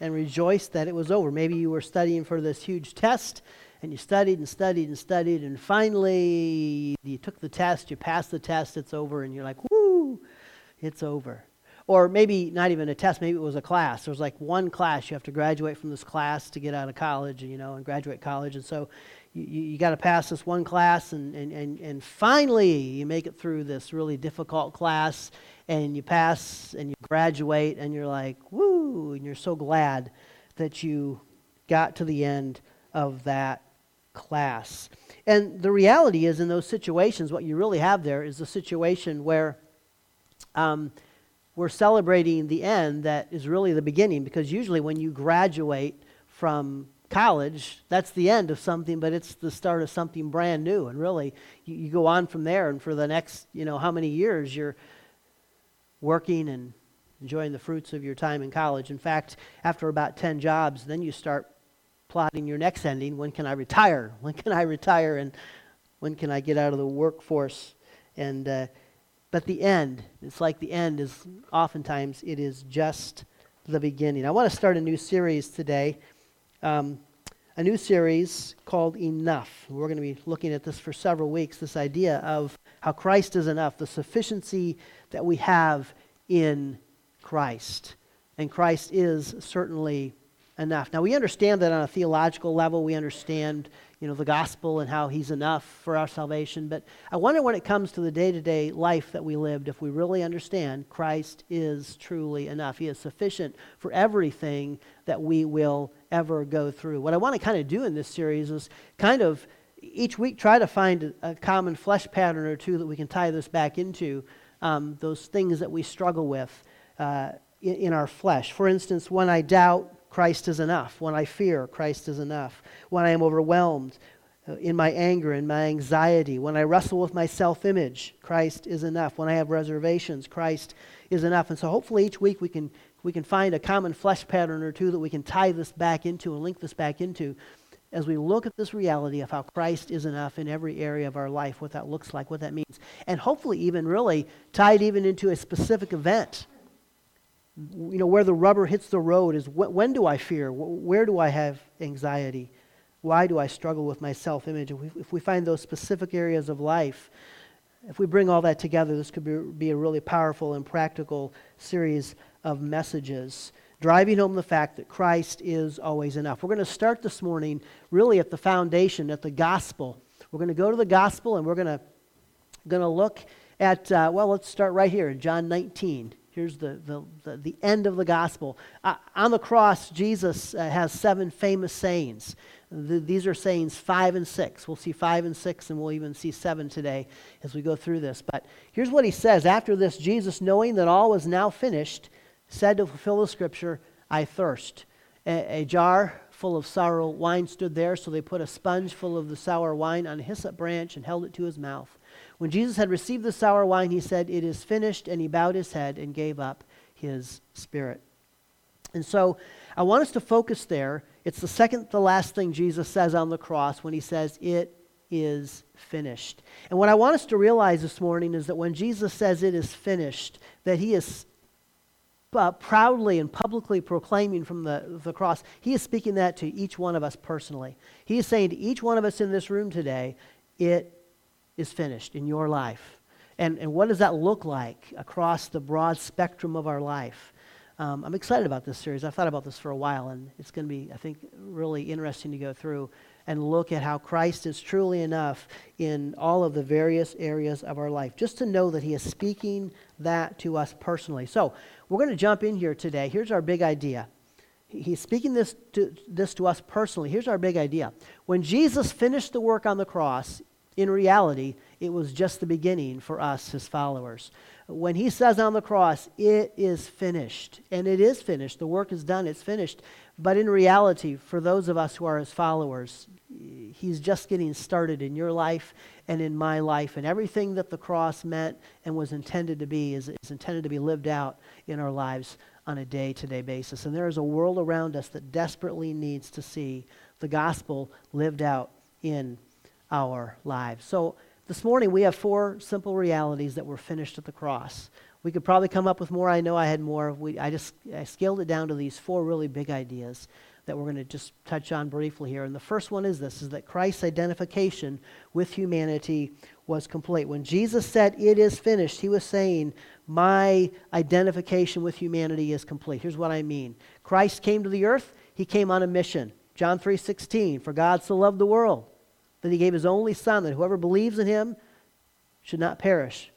and rejoiced that it was over. Maybe you were studying for this huge test and you studied and studied and studied, and finally you took the test, you passed the test, it's over, and you're like, woo, it's over. Or maybe not even a test, maybe it was a class. There was like one class, you have to graduate from this class to get out of college, you know, and graduate college. And so you, you got to pass this one class, and, and, and, and finally you make it through this really difficult class, and you pass and you graduate, and you're like, woo, and you're so glad that you got to the end of that class. And the reality is, in those situations, what you really have there is a situation where um, we're celebrating the end that is really the beginning, because usually when you graduate from college, that's the end of something, but it's the start of something brand new. And really, you, you go on from there, and for the next, you know, how many years you're working and enjoying the fruits of your time in college. In fact, after about 10 jobs, then you start plotting your next ending. When can I retire? When can I retire? And when can I get out of the workforce? And uh, but the end, it's like the end is oftentimes it is just the beginning. I want to start a new series today, um, a new series called Enough. We're going to be looking at this for several weeks. This idea of how Christ is enough, the sufficiency that we have in Christ, and Christ is certainly enough. Now, we understand that on a theological level, we understand, you know, the gospel and how he's enough for our salvation. But I wonder when it comes to the day to day life that we lived, if we really understand Christ is truly enough. He is sufficient for everything that we will ever go through. What I want to kind of do in this series is kind of each week try to find a common flesh pattern or two that we can tie this back into, um, those things that we struggle with. Uh, in, in our flesh. For instance, when I doubt Christ is enough. When I fear, Christ is enough. When I am overwhelmed uh, in my anger and my anxiety, when I wrestle with my self image, Christ is enough. When I have reservations, Christ is enough. And so hopefully each week we can, we can find a common flesh pattern or two that we can tie this back into and link this back into as we look at this reality of how Christ is enough in every area of our life, what that looks like, what that means. And hopefully even really tied even into a specific event you know, where the rubber hits the road is wh- when do I fear? Where do I have anxiety? Why do I struggle with my self image? If, if we, find those specific areas of life, if we bring all that together, this could be, be a really powerful and practical series of messages driving home the fact that Christ is always enough. We're going to start this morning really at the foundation, at the gospel. We're going to go to the gospel and we're going to, going to look at, uh, well, let's start right here in John 19. Here's the, the, the, the end of the gospel. Uh, on the cross, Jesus uh, has seven famous sayings. The, these are sayings five and six. We'll see five and six, and we'll even see seven today as we go through this. But here's what he says After this, Jesus, knowing that all was now finished, said to fulfill the scripture, I thirst. A, a jar full of sour wine stood there, so they put a sponge full of the sour wine on a hyssop branch and held it to his mouth. When Jesus had received the sour wine, he said, It is finished, and he bowed his head and gave up his spirit. And so I want us to focus there. It's the second to last thing Jesus says on the cross when he says, It is finished. And what I want us to realize this morning is that when Jesus says it is finished, that he is uh, proudly and publicly proclaiming from the, the cross, he is speaking that to each one of us personally. He is saying to each one of us in this room today, It is finished in your life. And, and what does that look like across the broad spectrum of our life? Um, I'm excited about this series. I've thought about this for a while, and it's going to be, I think, really interesting to go through and look at how Christ is truly enough in all of the various areas of our life. Just to know that He is speaking that to us personally. So, we're going to jump in here today. Here's our big idea. He's speaking this to, this to us personally. Here's our big idea. When Jesus finished the work on the cross, in reality, it was just the beginning for us, his followers. When he says on the cross, it is finished, and it is finished, the work is done, it's finished. But in reality, for those of us who are his followers, he's just getting started in your life and in my life. And everything that the cross meant and was intended to be is, is intended to be lived out in our lives on a day to day basis. And there is a world around us that desperately needs to see the gospel lived out in our lives. So this morning we have four simple realities that were finished at the cross. We could probably come up with more. I know I had more. We, I just I scaled it down to these four really big ideas that we're going to just touch on briefly here. And the first one is this is that Christ's identification with humanity was complete. When Jesus said it is finished, he was saying my identification with humanity is complete. Here's what I mean. Christ came to the earth, he came on a mission. John 3:16, for God so loved the world that he gave his only son that whoever believes in him should not perish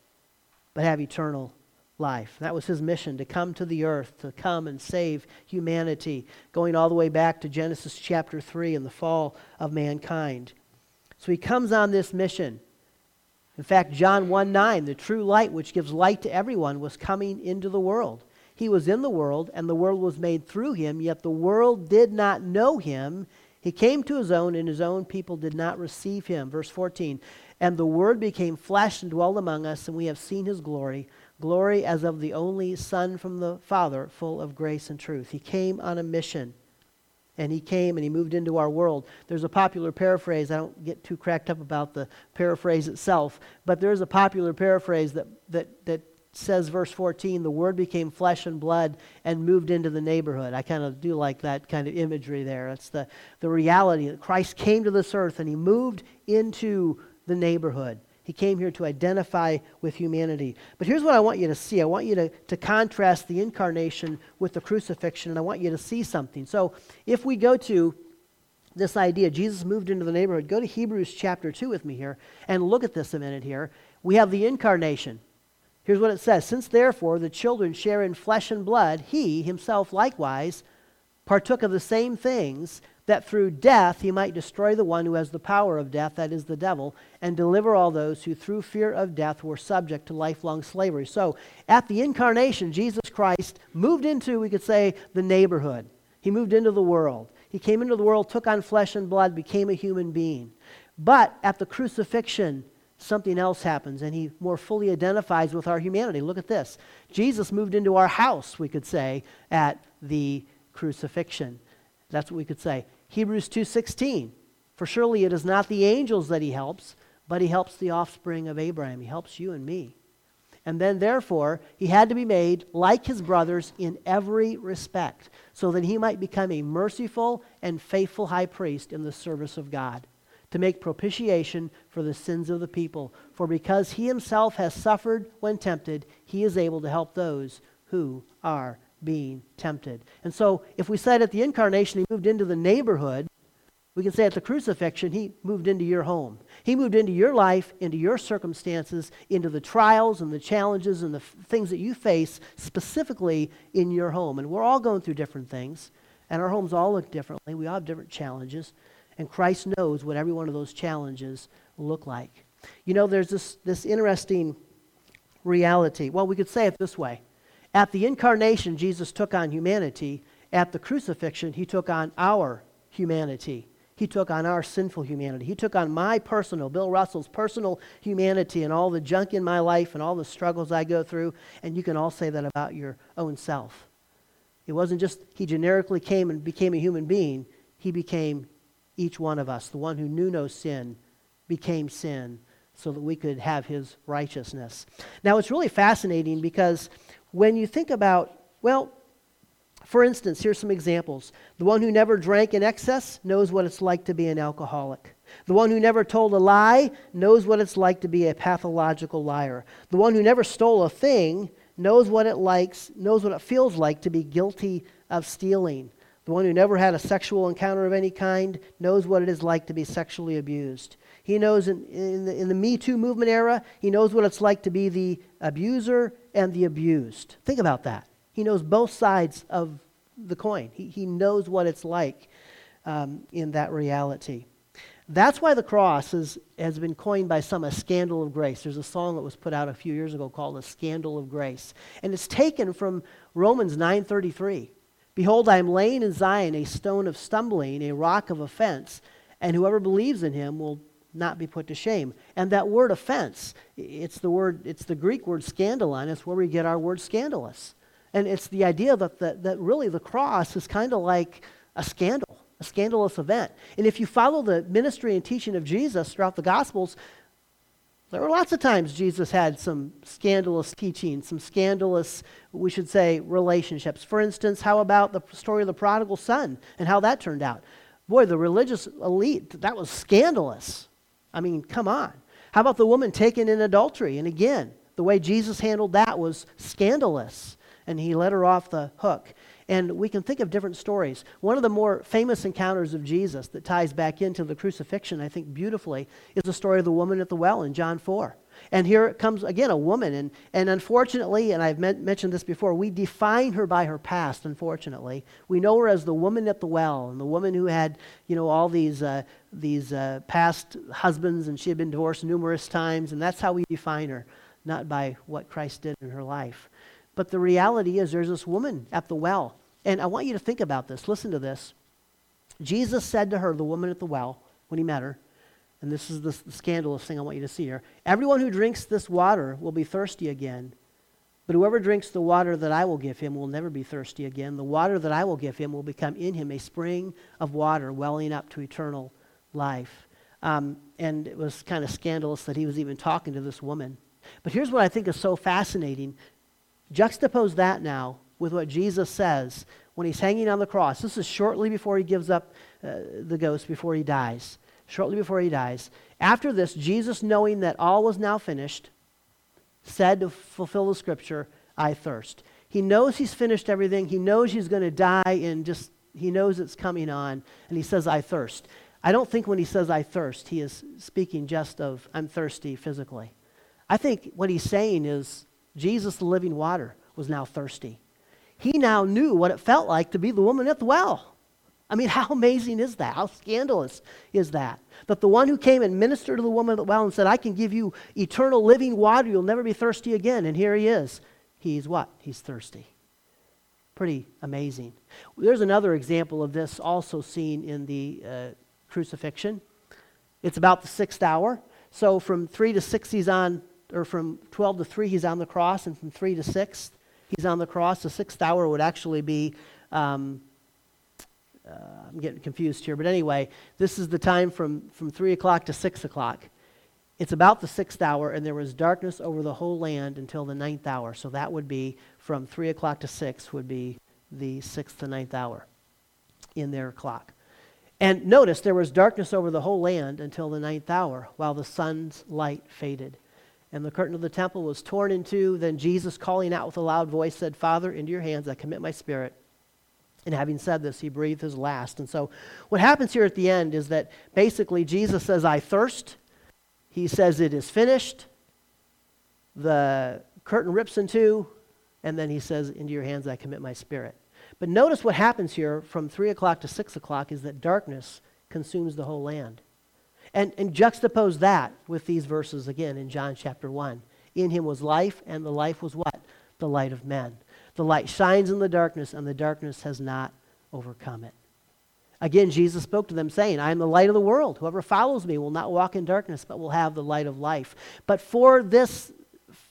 but have eternal life. That was his mission to come to the earth, to come and save humanity, going all the way back to Genesis chapter 3 and the fall of mankind. So he comes on this mission. In fact, John 1 9, the true light which gives light to everyone, was coming into the world. He was in the world, and the world was made through him, yet the world did not know him. He came to his own, and his own people did not receive him. Verse 14 And the Word became flesh and dwelt among us, and we have seen his glory glory as of the only Son from the Father, full of grace and truth. He came on a mission. And he came and he moved into our world. There's a popular paraphrase. I don't get too cracked up about the paraphrase itself, but there's a popular paraphrase that, that, that says, verse 14, the Word became flesh and blood and moved into the neighborhood. I kind of do like that kind of imagery there. It's the, the reality that Christ came to this earth and he moved into the neighborhood. He came here to identify with humanity. But here's what I want you to see I want you to, to contrast the incarnation with the crucifixion, and I want you to see something. So if we go to this idea, Jesus moved into the neighborhood, go to Hebrews chapter 2 with me here and look at this a minute here. We have the incarnation. Here's what it says Since therefore the children share in flesh and blood, he himself likewise partook of the same things that through death he might destroy the one who has the power of death, that is the devil, and deliver all those who through fear of death were subject to lifelong slavery. So at the incarnation, Jesus Christ moved into, we could say, the neighborhood. He moved into the world. He came into the world, took on flesh and blood, became a human being. But at the crucifixion, something else happens, and he more fully identifies with our humanity. Look at this. Jesus moved into our house, we could say, at the crucifixion. That's what we could say. Hebrews 2:16. For surely it is not the angels that he helps, but he helps the offspring of Abraham. He helps you and me. And then therefore, he had to be made like his brothers in every respect, so that he might become a merciful and faithful high priest in the service of God, to make propitiation for the sins of the people. For because he himself has suffered when tempted, he is able to help those who are being tempted. And so, if we said at the incarnation he moved into the neighborhood, we can say at the crucifixion he moved into your home. He moved into your life, into your circumstances, into the trials and the challenges and the f- things that you face specifically in your home. And we're all going through different things, and our homes all look differently. We all have different challenges, and Christ knows what every one of those challenges look like. You know, there's this, this interesting reality. Well, we could say it this way at the incarnation, Jesus took on humanity. At the crucifixion, he took on our humanity. He took on our sinful humanity. He took on my personal, Bill Russell's personal humanity and all the junk in my life and all the struggles I go through. And you can all say that about your own self. It wasn't just he generically came and became a human being, he became each one of us. The one who knew no sin became sin so that we could have his righteousness. Now, it's really fascinating because when you think about, well, for instance, here's some examples. The one who never drank in excess knows what it's like to be an alcoholic. The one who never told a lie knows what it's like to be a pathological liar. The one who never stole a thing knows what it likes, knows what it feels like to be guilty of stealing. The one who never had a sexual encounter of any kind knows what it is like to be sexually abused. He knows in, in, the, in the Me Too movement era, he knows what it's like to be the abuser and the abused. Think about that. He knows both sides of the coin, he, he knows what it's like um, in that reality. That's why the cross is, has been coined by some a scandal of grace. There's a song that was put out a few years ago called "A Scandal of Grace," and it's taken from Romans 9:33. Behold, I am laying in Zion a stone of stumbling, a rock of offense, and whoever believes in him will not be put to shame. And that word offense, it's the word, it's the Greek word scandalon. It's where we get our word scandalous. And it's the idea that, that, that really the cross is kind of like a scandal, a scandalous event. And if you follow the ministry and teaching of Jesus throughout the Gospels, There were lots of times Jesus had some scandalous teaching, some scandalous, we should say, relationships. For instance, how about the story of the prodigal son and how that turned out? Boy, the religious elite, that was scandalous. I mean, come on. How about the woman taken in adultery? And again, the way Jesus handled that was scandalous, and he let her off the hook. And we can think of different stories. One of the more famous encounters of Jesus that ties back into the crucifixion, I think, beautifully, is the story of the woman at the well in John 4. And here comes again, a woman. And, and unfortunately, and I've mentioned this before, we define her by her past, unfortunately. We know her as the woman at the well and the woman who had, you know, all these, uh, these uh, past husbands and she had been divorced numerous times. And that's how we define her, not by what Christ did in her life. But the reality is, there's this woman at the well and I want you to think about this. Listen to this. Jesus said to her, the woman at the well, when he met her, and this is the, scandalous thing I want you to see here everyone who drinks this water will be thirsty again. But whoever drinks the water that I will give him will never be thirsty again. The water that I will give him will become in him a spring of water welling up to eternal life. Um, and it was kind of scandalous that he was even talking to this woman. But here's what I think is so fascinating. Juxtapose that now with what Jesus says when he's hanging on the cross. This is shortly before he gives up uh, the ghost, before he dies. Shortly before he dies. After this, Jesus, knowing that all was now finished, said to fulfill the scripture, I thirst. He knows he's finished everything. He knows he's going to die and just, he knows it's coming on. And he says, I thirst. I don't think when he says, I thirst, he is speaking just of, I'm thirsty physically. I think what he's saying is, Jesus, the living water, was now thirsty he now knew what it felt like to be the woman at the well. I mean, how amazing is that? How scandalous is that? That the one who came and ministered to the woman at the well and said, I can give you eternal living water, you'll never be thirsty again. And here he is. He's what? He's thirsty. Pretty amazing. There's another example of this also seen in the uh, crucifixion. It's about the sixth hour. So from 3 to 6, he's on, or from 12 to 3, he's on the cross, and from 3 to 6, he's on the cross. The sixth hour would actually be, um, uh, I'm getting confused here, but anyway, this is the time from, from 3 o'clock to 6 o'clock. It's about the sixth hour, and there was darkness over the whole land until the ninth hour. So that would be from 3 o'clock to 6 would be the sixth to ninth hour in their clock. And notice there was darkness over the whole land until the ninth hour, while the sun's light faded and the curtain of the temple was torn in two. Then Jesus, calling out with a loud voice, said, Father, into your hands I commit my spirit. And having said this, he breathed his last. And so, what happens here at the end is that basically Jesus says, I thirst. He says, It is finished. The curtain rips in two. And then he says, Into your hands I commit my spirit. But notice what happens here from 3 o'clock to 6 o'clock is that darkness consumes the whole land. And, and juxtapose that with these verses again in John chapter 1. In him was life, and the life was what? The light of men. The light shines in the darkness, and the darkness has not overcome it. Again, Jesus spoke to them, saying, I am the light of the world. Whoever follows me will not walk in darkness, but will have the light of life. But for this,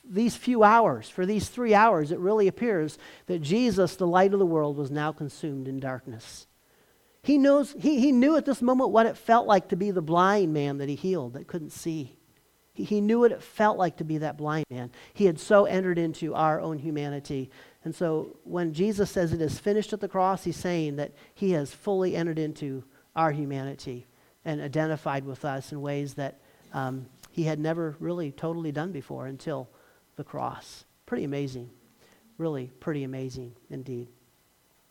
these few hours, for these three hours, it really appears that Jesus, the light of the world, was now consumed in darkness. He, knows, he, he knew at this moment what it felt like to be the blind man that he healed that couldn't see. He, he knew what it felt like to be that blind man. He had so entered into our own humanity. And so when Jesus says it is finished at the cross, he's saying that he has fully entered into our humanity and identified with us in ways that um, he had never really totally done before until the cross. Pretty amazing. Really, pretty amazing indeed.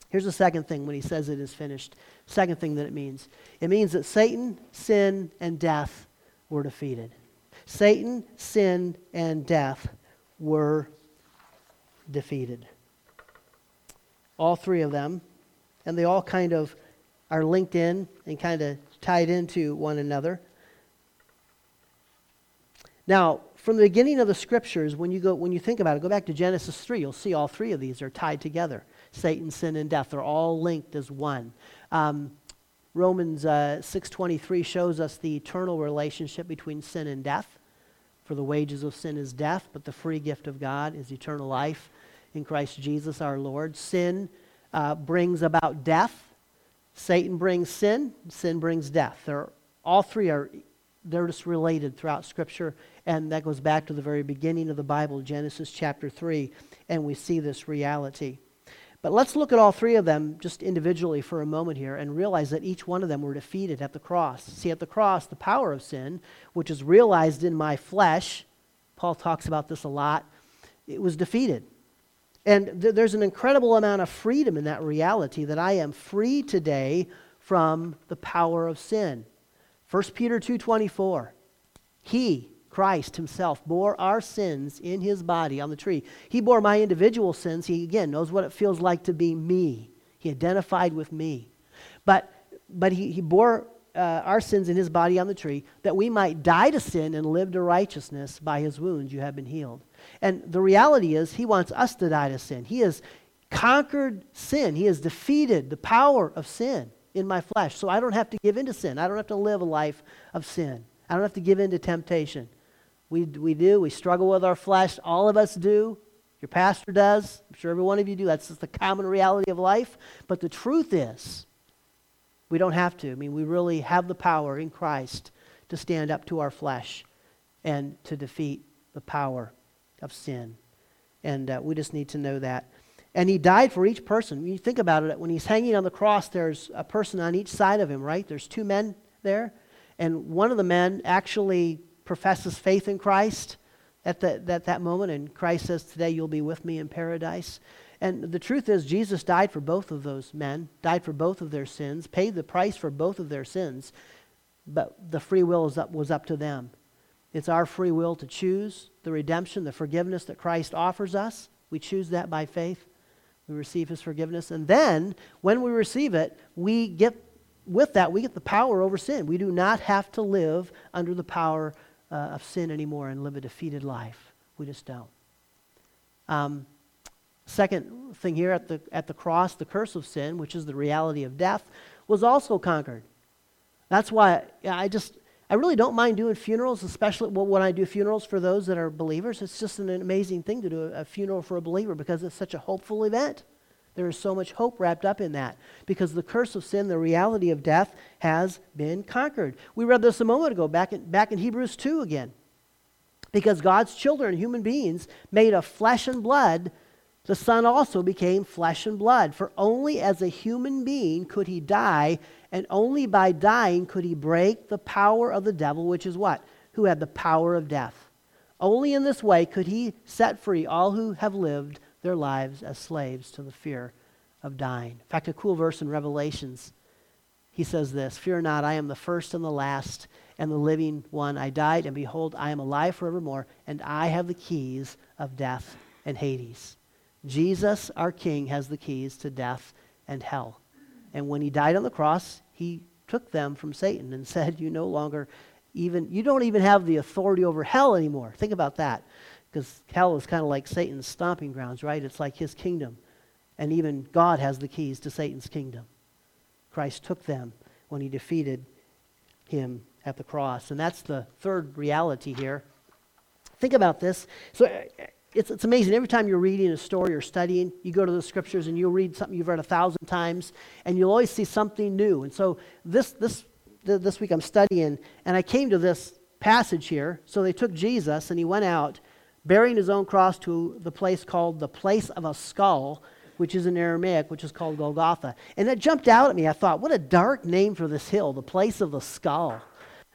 Here's the second thing when he says it is finished. Second thing that it means it means that Satan, sin, and death were defeated. Satan, sin, and death were defeated. All three of them. And they all kind of are linked in and kind of tied into one another. Now, from the beginning of the scriptures, when you, go, when you think about it, go back to Genesis 3, you'll see all three of these are tied together. Satan, sin, and death. They're all linked as one. Um, Romans uh, 6.23 shows us the eternal relationship between sin and death. For the wages of sin is death, but the free gift of God is eternal life in Christ Jesus our Lord. Sin uh, brings about death. Satan brings sin. Sin brings death. They're, all three are they're just related throughout Scripture, and that goes back to the very beginning of the Bible, Genesis chapter 3, and we see this reality. But let's look at all three of them just individually for a moment here and realize that each one of them were defeated at the cross. See, at the cross, the power of sin, which is realized in my flesh, Paul talks about this a lot, it was defeated. And th- there's an incredible amount of freedom in that reality that I am free today from the power of sin. 1 Peter 2:24. He, Christ himself, bore our sins in his body on the tree. He bore my individual sins. He again knows what it feels like to be me. He identified with me. But but he, he bore uh, our sins in his body on the tree that we might die to sin and live to righteousness by his wounds you have been healed. And the reality is he wants us to die to sin. He has conquered sin. He has defeated the power of sin in my flesh. So I don't have to give in to sin. I don't have to live a life of sin. I don't have to give in to temptation. We, we do. We struggle with our flesh. All of us do. Your pastor does. I'm sure every one of you do. That's just the common reality of life. But the truth is, we don't have to. I mean, we really have the power in Christ to stand up to our flesh and to defeat the power of sin. And uh, we just need to know that. And he died for each person. When you think about it, when he's hanging on the cross, there's a person on each side of him, right? There's two men there. And one of the men actually professes faith in Christ at, the, at that moment. And Christ says, Today you'll be with me in paradise. And the truth is, Jesus died for both of those men, died for both of their sins, paid the price for both of their sins. But the free will up, was up to them. It's our free will to choose the redemption, the forgiveness that Christ offers us. We choose that by faith. We receive his forgiveness. And then, when we receive it, we get, with that, we get the power over sin. We do not have to live under the power uh, of sin anymore and live a defeated life. We just don't. Um, second thing here at the, at the cross, the curse of sin, which is the reality of death, was also conquered. That's why I just, I really don't mind doing funerals, especially when I do funerals for those that are believers. It's just an amazing thing to do a funeral for a believer because it's such a hopeful event. There is so much hope wrapped up in that because the curse of sin, the reality of death, has been conquered. We read this a moment ago back in, back in Hebrews 2 again. Because God's children, human beings, made of flesh and blood, the Son also became flesh and blood. For only as a human being could he die and only by dying could he break the power of the devil, which is what? Who had the power of death. Only in this way could he set free all who have lived their lives as slaves to the fear of dying. In fact, a cool verse in Revelations, he says this Fear not, I am the first and the last and the living one. I died, and behold, I am alive forevermore, and I have the keys of death and Hades. Jesus, our King, has the keys to death and hell. And when he died on the cross, he took them from Satan and said, You no longer even, you don't even have the authority over hell anymore. Think about that. Because hell is kind of like Satan's stomping grounds, right? It's like his kingdom. And even God has the keys to Satan's kingdom. Christ took them when he defeated him at the cross. And that's the third reality here. Think about this. So it's, it's amazing. Every time you're reading a story or studying, you go to the scriptures and you'll read something you've read a thousand times, and you'll always see something new. And so this, this, this week I'm studying, and I came to this passage here. So they took Jesus, and he went out, bearing his own cross to the place called the place of a skull, which is in Aramaic, which is called Golgotha. And it jumped out at me. I thought, what a dark name for this hill, the place of the skull.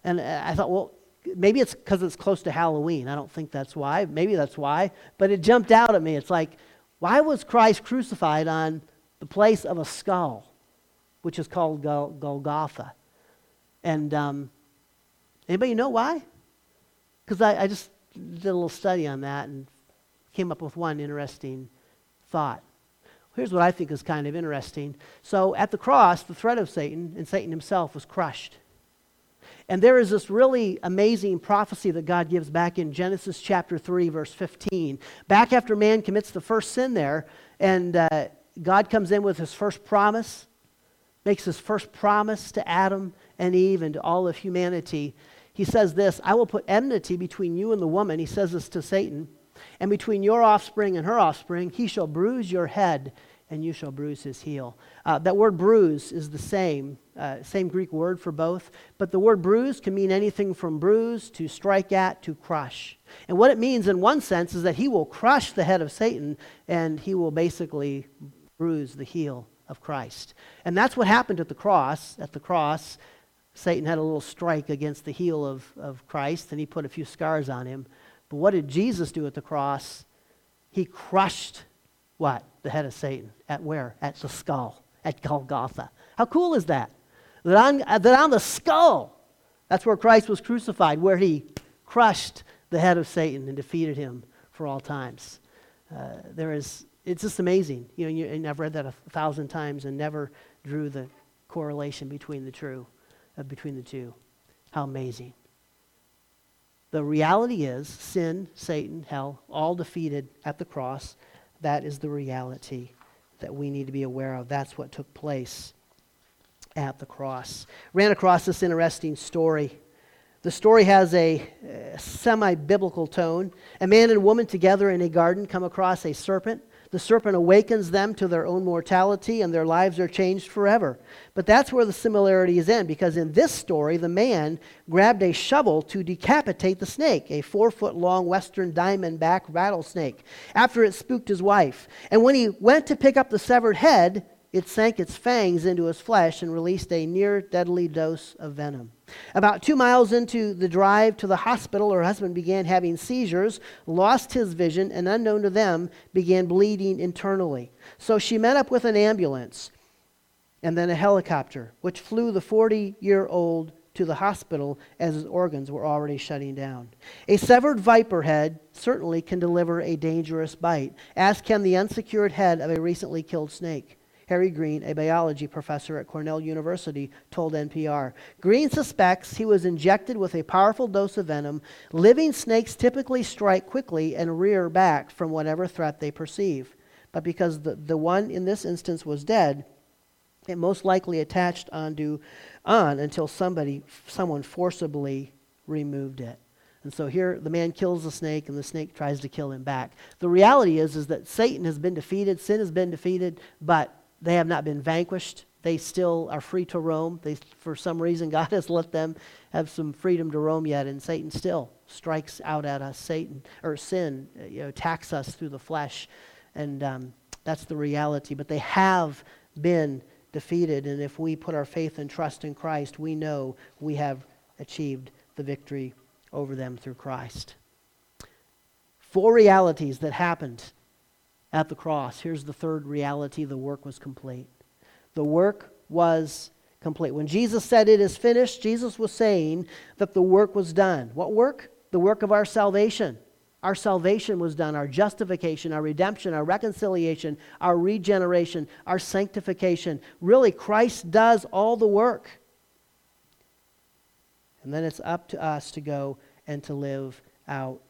And uh, I thought, well, maybe it's because it's close to Halloween. I don't think that's why. Maybe that's why. But it jumped out at me. It's like, why was Christ crucified on the place of a skull, which is called Gol- Golgotha? And um, anybody know why? Because I, I just did a little study on that and came up with one interesting thought. Here's what I think is kind of interesting. So at the cross, the threat of Satan and Satan himself was crushed. And there is this really amazing prophecy that God gives back in Genesis chapter 3, verse 15. Back after man commits the first sin there, and uh, God comes in with his first promise, makes his first promise to Adam and Eve and to all of humanity. He says this I will put enmity between you and the woman. He says this to Satan. And between your offspring and her offspring, he shall bruise your head, and you shall bruise his heel. Uh, that word bruise is the same uh, same Greek word for both. But the word bruise can mean anything from bruise to strike at to crush. And what it means in one sense is that he will crush the head of Satan and he will basically bruise the heel of Christ. And that's what happened at the cross. At the cross, Satan had a little strike against the heel of, of Christ and he put a few scars on him. But what did Jesus do at the cross? He crushed what? The head of Satan. At where? At the skull, at Golgotha. How cool is that? That on, that on the skull, that's where Christ was crucified, where he crushed the head of Satan and defeated him for all times. Uh, there is, it's just amazing. You know, you, and I've read that a thousand times and never drew the correlation between the true, uh, between the two. How amazing. The reality is sin, Satan, hell, all defeated at the cross. That is the reality that we need to be aware of. That's what took place at the cross. Ran across this interesting story. The story has a, a semi biblical tone. A man and woman together in a garden come across a serpent the serpent awakens them to their own mortality and their lives are changed forever. But that's where the similarities end because in this story, the man grabbed a shovel to decapitate the snake, a four foot long western diamondback rattlesnake, after it spooked his wife. And when he went to pick up the severed head, it sank its fangs into his flesh and released a near deadly dose of venom. About two miles into the drive to the hospital, her husband began having seizures, lost his vision, and unknown to them, began bleeding internally. So she met up with an ambulance and then a helicopter, which flew the 40 year old to the hospital as his organs were already shutting down. A severed viper head certainly can deliver a dangerous bite, as can the unsecured head of a recently killed snake. Harry Greene, a biology professor at Cornell University, told NPR. Greene suspects he was injected with a powerful dose of venom. Living snakes typically strike quickly and rear back from whatever threat they perceive. But because the, the one in this instance was dead, it most likely attached onto on until somebody someone forcibly removed it. And so here the man kills the snake and the snake tries to kill him back. The reality is is that Satan has been defeated, sin has been defeated, but they have not been vanquished. They still are free to roam. They, for some reason, God has let them have some freedom to roam yet, and Satan still strikes out at us. Satan or sin, uh, you know, attacks us through the flesh, and um, that's the reality. But they have been defeated, and if we put our faith and trust in Christ, we know we have achieved the victory over them through Christ. Four realities that happened at the cross. Here's the third reality the work was complete. The work was complete. When Jesus said it is finished, Jesus was saying that the work was done. What work? The work of our salvation. Our salvation was done, our justification, our redemption, our reconciliation, our regeneration, our sanctification. Really, Christ does all the work. And then it's up to us to go and to live out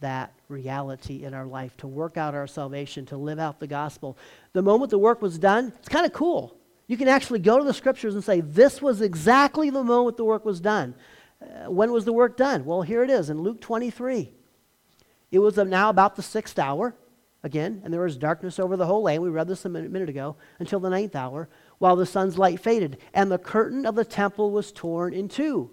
that reality in our life, to work out our salvation, to live out the gospel. The moment the work was done, it's kind of cool. You can actually go to the scriptures and say, This was exactly the moment the work was done. Uh, when was the work done? Well, here it is in Luke 23. It was now about the sixth hour, again, and there was darkness over the whole land. We read this a minute, minute ago, until the ninth hour, while the sun's light faded. And the curtain of the temple was torn in two.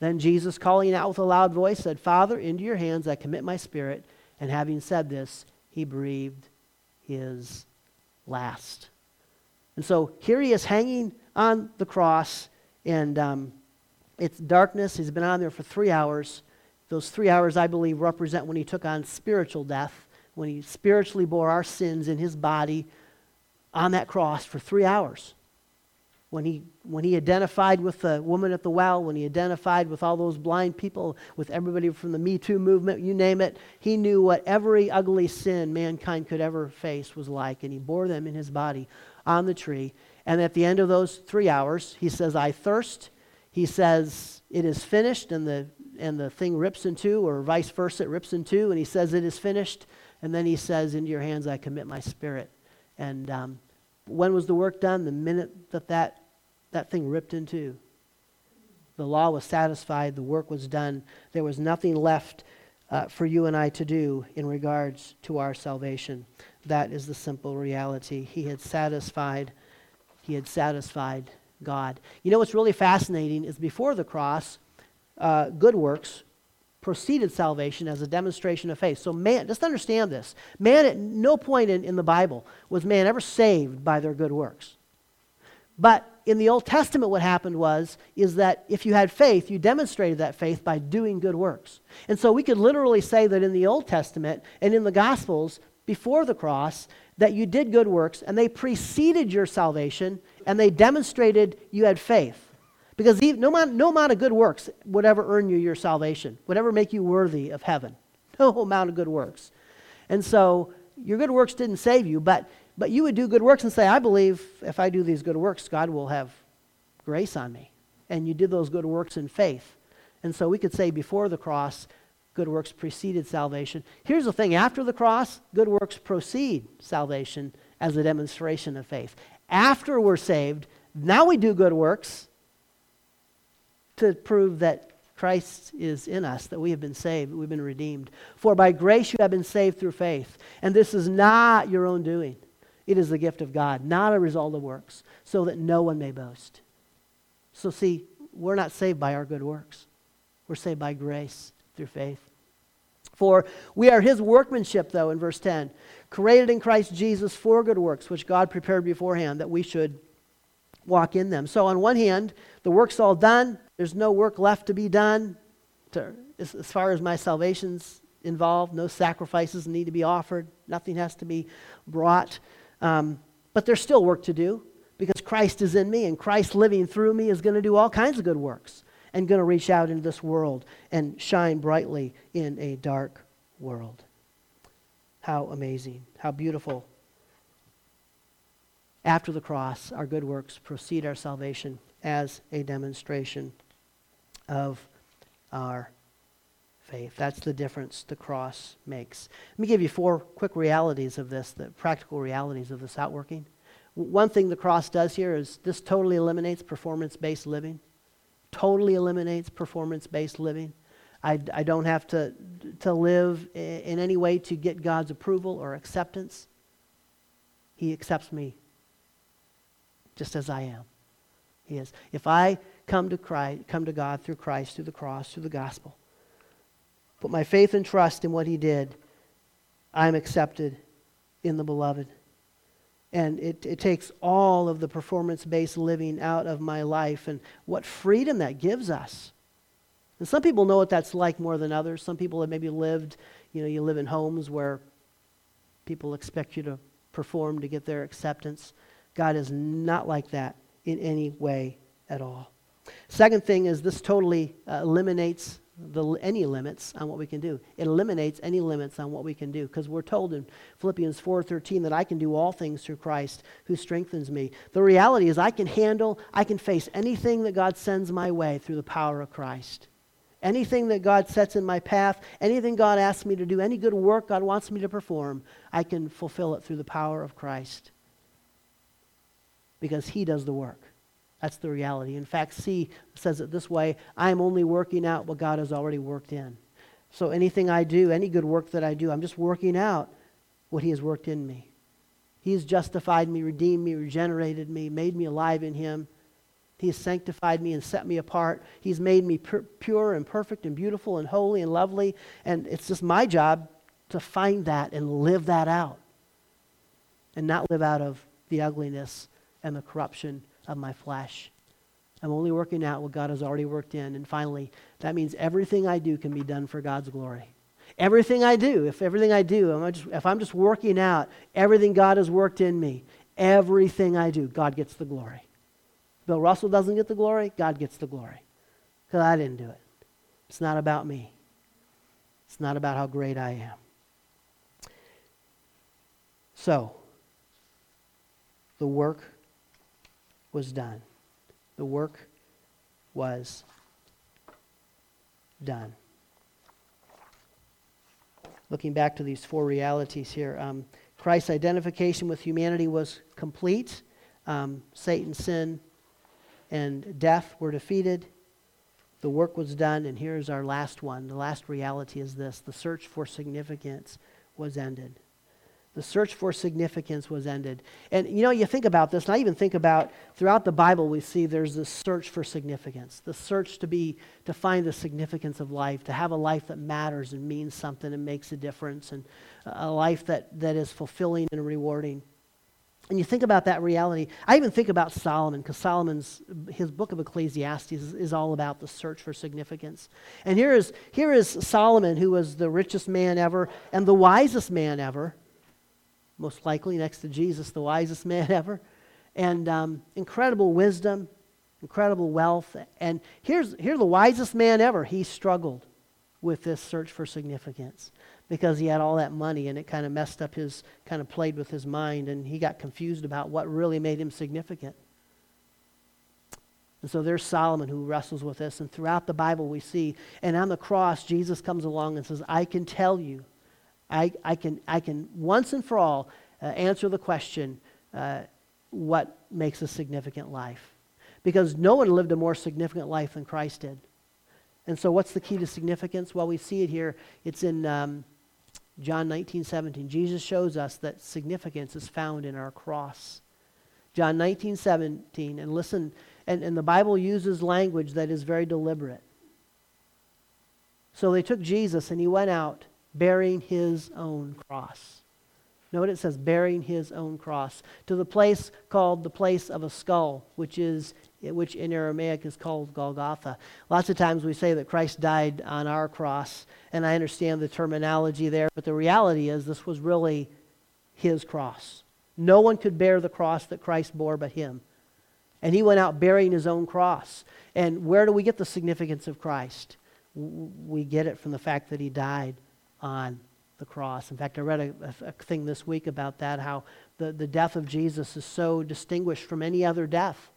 Then Jesus, calling out with a loud voice, said, Father, into your hands I commit my spirit. And having said this, he breathed his last. And so here he is hanging on the cross, and um, it's darkness. He's been on there for three hours. Those three hours, I believe, represent when he took on spiritual death, when he spiritually bore our sins in his body on that cross for three hours when he, when he identified with the woman at the well, when he identified with all those blind people, with everybody from the Me Too movement, you name it, he knew what every ugly sin mankind could ever face was like, and he bore them in his body on the tree. And at the end of those three hours, he says, I thirst. He says, It is finished, and the, and the thing rips in two, or vice versa, it rips in two, and he says, It is finished. And then he says, Into your hands I commit my spirit. And um, when was the work done? The minute that that, that thing ripped in two. The law was satisfied, the work was done. There was nothing left uh, for you and I to do in regards to our salvation. That is the simple reality. He had satisfied, he had satisfied God. You know what's really fascinating is before the cross, uh, good works preceded salvation as a demonstration of faith. So, man, just understand this. Man, at no point in, in the Bible was man ever saved by their good works. But in the Old Testament, what happened was, is that if you had faith, you demonstrated that faith by doing good works. And so we could literally say that in the Old Testament and in the Gospels, before the cross, that you did good works and they preceded your salvation and they demonstrated you had faith. Because no amount, no amount of good works would ever earn you your salvation, would ever make you worthy of heaven. No amount of good works. And so your good works didn't save you, but, but you would do good works and say, I believe if I do these good works, God will have grace on me. And you did those good works in faith. And so we could say before the cross, good works preceded salvation. Here's the thing after the cross, good works proceed salvation as a demonstration of faith. After we're saved, now we do good works to prove that Christ is in us, that we have been saved, we've been redeemed. For by grace you have been saved through faith. And this is not your own doing, it is the gift of God, not a result of works, so that no one may boast. So, see, we're not saved by our good works, we're saved by grace through faith. For we are his workmanship, though, in verse 10, created in Christ Jesus for good works, which God prepared beforehand that we should walk in them. So, on one hand, the work's all done. There's no work left to be done to, as, as far as my salvation's involved. No sacrifices need to be offered. Nothing has to be brought. Um, but there's still work to do because Christ is in me and Christ living through me is going to do all kinds of good works and going to reach out into this world and shine brightly in a dark world. How amazing. How beautiful. After the cross, our good works precede our salvation as a demonstration of our faith. That's the difference the cross makes. Let me give you four quick realities of this, the practical realities of this outworking. One thing the cross does here is this totally eliminates performance based living. Totally eliminates performance based living. I, I don't have to, to live in any way to get God's approval or acceptance. He accepts me just as I am. He is. If I come to Christ, come to God through Christ, through the cross, through the gospel, put my faith and trust in what He did, I'm accepted in the beloved. And it, it takes all of the performance based living out of my life and what freedom that gives us. And some people know what that's like more than others. Some people have maybe lived, you know, you live in homes where people expect you to perform to get their acceptance. God is not like that in any way at all. Second thing is this totally uh, eliminates the, any limits on what we can do. It eliminates any limits on what we can do because we're told in Philippians 4:13 that I can do all things through Christ who strengthens me. The reality is I can handle, I can face anything that God sends my way through the power of Christ. Anything that God sets in my path, anything God asks me to do, any good work God wants me to perform, I can fulfill it through the power of Christ because he does the work. That's the reality. In fact, C says it this way I am only working out what God has already worked in. So anything I do, any good work that I do, I'm just working out what He has worked in me. He has justified me, redeemed me, regenerated me, made me alive in Him. He has sanctified me and set me apart. He's made me pure and perfect and beautiful and holy and lovely. And it's just my job to find that and live that out and not live out of the ugliness and the corruption of my flesh. I'm only working out what God has already worked in. And finally, that means everything I do can be done for God's glory. Everything I do, if everything I do, if I'm just working out everything God has worked in me, everything I do, God gets the glory. Bill Russell doesn't get the glory, God gets the glory. Because I didn't do it. It's not about me, it's not about how great I am. So, the work was done. The work was done. Looking back to these four realities here, um, Christ's identification with humanity was complete. Um, Satan, sin, and death were defeated. The work was done, and here's our last one. The last reality is this the search for significance was ended. The search for significance was ended. And you know, you think about this, and I even think about throughout the Bible, we see there's this search for significance, the search to be, to find the significance of life, to have a life that matters and means something and makes a difference, and a life that, that is fulfilling and rewarding. And you think about that reality. I even think about Solomon, because Solomon's, his book of Ecclesiastes is, is, all about the search for significance. And here is, here is Solomon, who was the richest man ever and the wisest man ever most likely next to Jesus, the wisest man ever, and um, incredible wisdom, incredible wealth. And here's, here's the wisest man ever. He struggled with this search for significance because he had all that money and it kind of messed up his, kind of played with his mind and he got confused about what really made him significant. And so there's Solomon who wrestles with this. And throughout the Bible, we see, and on the cross, Jesus comes along and says, I can tell you I, I, can, I can once and for all uh, answer the question uh, what makes a significant life? Because no one lived a more significant life than Christ did. And so, what's the key to significance? Well, we see it here. It's in um, John 19, 17. Jesus shows us that significance is found in our cross. John 19, 17. And listen, and, and the Bible uses language that is very deliberate. So they took Jesus and he went out bearing his own cross. Note it says bearing his own cross to the place called the place of a skull, which is which in Aramaic is called Golgotha. Lots of times we say that Christ died on our cross, and I understand the terminology there, but the reality is this was really his cross. No one could bear the cross that Christ bore but him. And he went out bearing his own cross. And where do we get the significance of Christ? We get it from the fact that he died on the cross. In fact, I read a, a, thing this week about that, how the, the death of Jesus is so distinguished from any other death.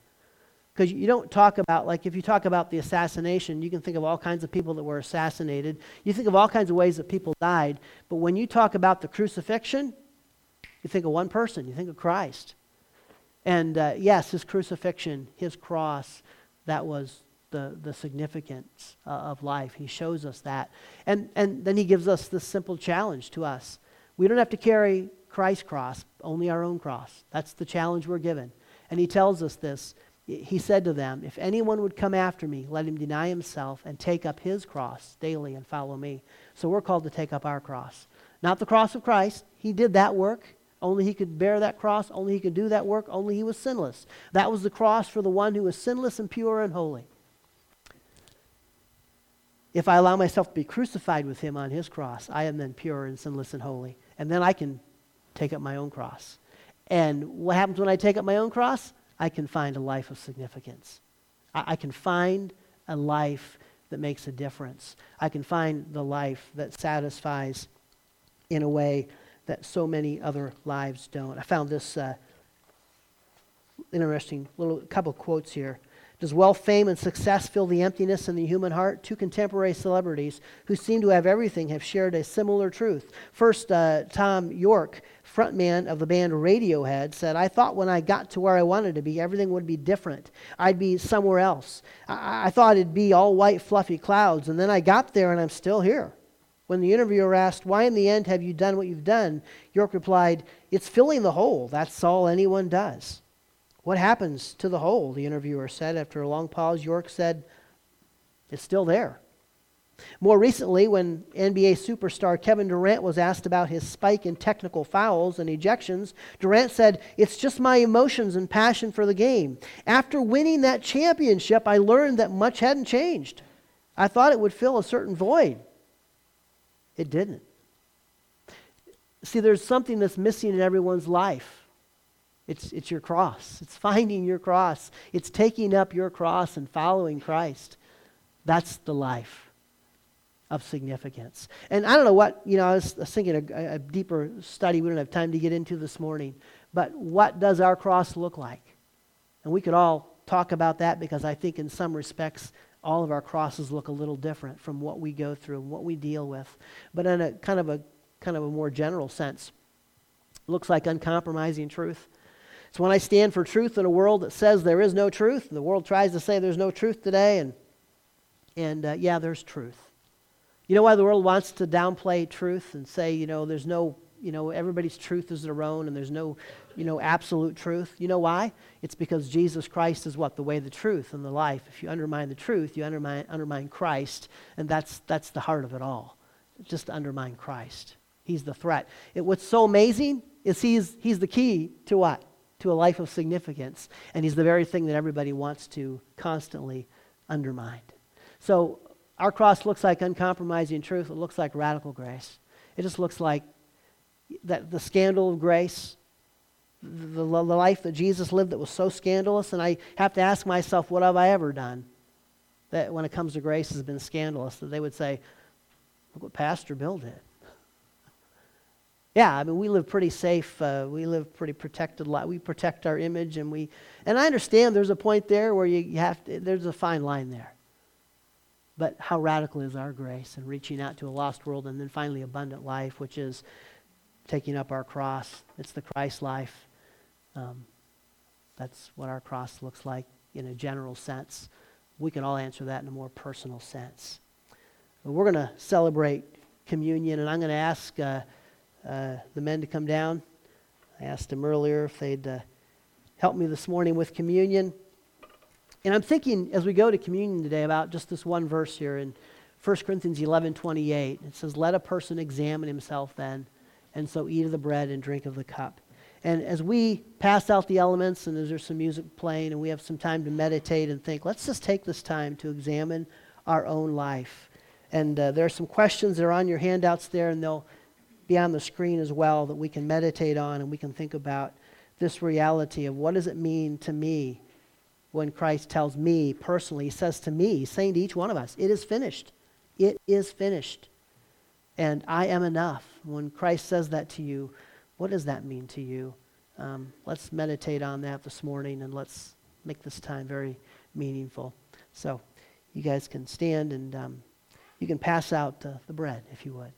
Because you don't talk about, like, if you talk about the assassination, you can think of all kinds of people that were assassinated. You think of all kinds of ways that people died. But when you talk about the crucifixion, you think of one person, you think of Christ. And uh, yes, his crucifixion, his cross, that was the, the significance uh, of life. He shows us that. And, and then he gives us this simple challenge to us. We don't have to carry Christ's cross, only our own cross. That's the challenge we're given. And he tells us this. He said to them, If anyone would come after me, let him deny himself and take up his cross daily and follow me. So we're called to take up our cross. Not the cross of Christ. He did that work. Only he could bear that cross. Only he could do that work. Only he was sinless. That was the cross for the one who was sinless and pure and holy if I allow myself to be crucified with him on his cross, I am then pure and sinless and holy. And then I can take up my own cross. And what happens when I take up my own cross? I can find a life of significance. I, I can find a life that makes a difference. I can find the life that satisfies in a way that so many other lives don't. I found this uh, interesting little couple quotes here. Does wealth, fame, and success fill the emptiness in the human heart? Two contemporary celebrities who seem to have everything have shared a similar truth. First, uh, Thom Yorke, frontman of the band Radiohead, said, I thought when I got to where I wanted to be, everything would be different. I'd be somewhere else. I, I thought it'd be all white, fluffy clouds, and then I got there and I'm still here. When the interviewer asked, Why in the end have you done what you've done? Yorke replied, It's filling the hole. That's all anyone does. What happens to the hole? The interviewer said. After a long pause, Yorke said, It's still there. More recently, when NBA superstar Kevin Durant was asked about his spike in technical fouls and ejections, Durant said, It's just my emotions and passion for the game. After winning that championship, I learned that much hadn't changed. I thought it would fill a certain void. It didn't. See, there's something that's missing in everyone's life. It's, it's your cross. It's finding your cross. It's taking up your cross and following Christ. That's the life of significance. And I don't know what, you know, I was, thinking a, a deeper study we don't have time to get into this morning, but what does our cross look like? And we could all talk about that because I think in some respects all of our crosses look a little different from what we go through and what we deal with. But in a kind of a kind of a more general sense, looks like uncompromising truth. It's when I stand for truth in a world that says there is no truth. The world tries to say there's no truth today, and, and uh, yeah, there's truth. You know why the world wants to downplay truth and say, you know, there's no, you know, everybody's truth is their own and there's no, you know, absolute truth. You know why? It's because Jesus Christ is what? The way, the truth, and the life. If you undermine the truth, you undermine, undermine Christ, and that's, that's the heart of it all. Just undermine Christ. He's the threat. It, what's so amazing is he's, he's the key to what? To a life of significance. And he's the very thing that everybody wants to constantly undermine. So our cross looks like uncompromising truth. It looks like radical grace. It just looks like that the scandal of grace, the, the life that Jesus lived that was so scandalous. And I have to ask myself, what have I ever done that when it comes to grace has been scandalous? That they would say, look what Pastor Bill did. Yeah, I mean, we live pretty safe. Uh, we live pretty protected life. We protect our image, and we. And I understand there's a point there where you, have to. There's a fine line there. But how radical is our grace and reaching out to a lost world, and then finally abundant life, which is taking up our cross. It's the Christ life. Um, that's what our cross looks like in a general sense. We can all answer that in a more personal sense. But we're going to celebrate communion, and I'm going to ask. Uh, uh, the men to come down. I asked them earlier if they'd uh, help me this morning with communion. And I'm thinking as we go to communion today about just this one verse here in 1 Corinthians 11 28. It says, Let a person examine himself then, and so eat of the bread and drink of the cup. And as we pass out the elements and as there's some music playing and we have some time to meditate and think, let's just take this time to examine our own life. And uh, there are some questions that are on your handouts there, and they'll be on the screen as well that we can meditate on and we can think about this reality of what does it mean to me when Christ tells me personally, he says to me, he's saying to each one of us, it is finished. It is finished. And I am enough. When Christ says that to you, what does that mean to you? Um, let's meditate on that this morning and let's make this time very meaningful. So, you guys can stand and um, you can pass out uh, the bread if you would.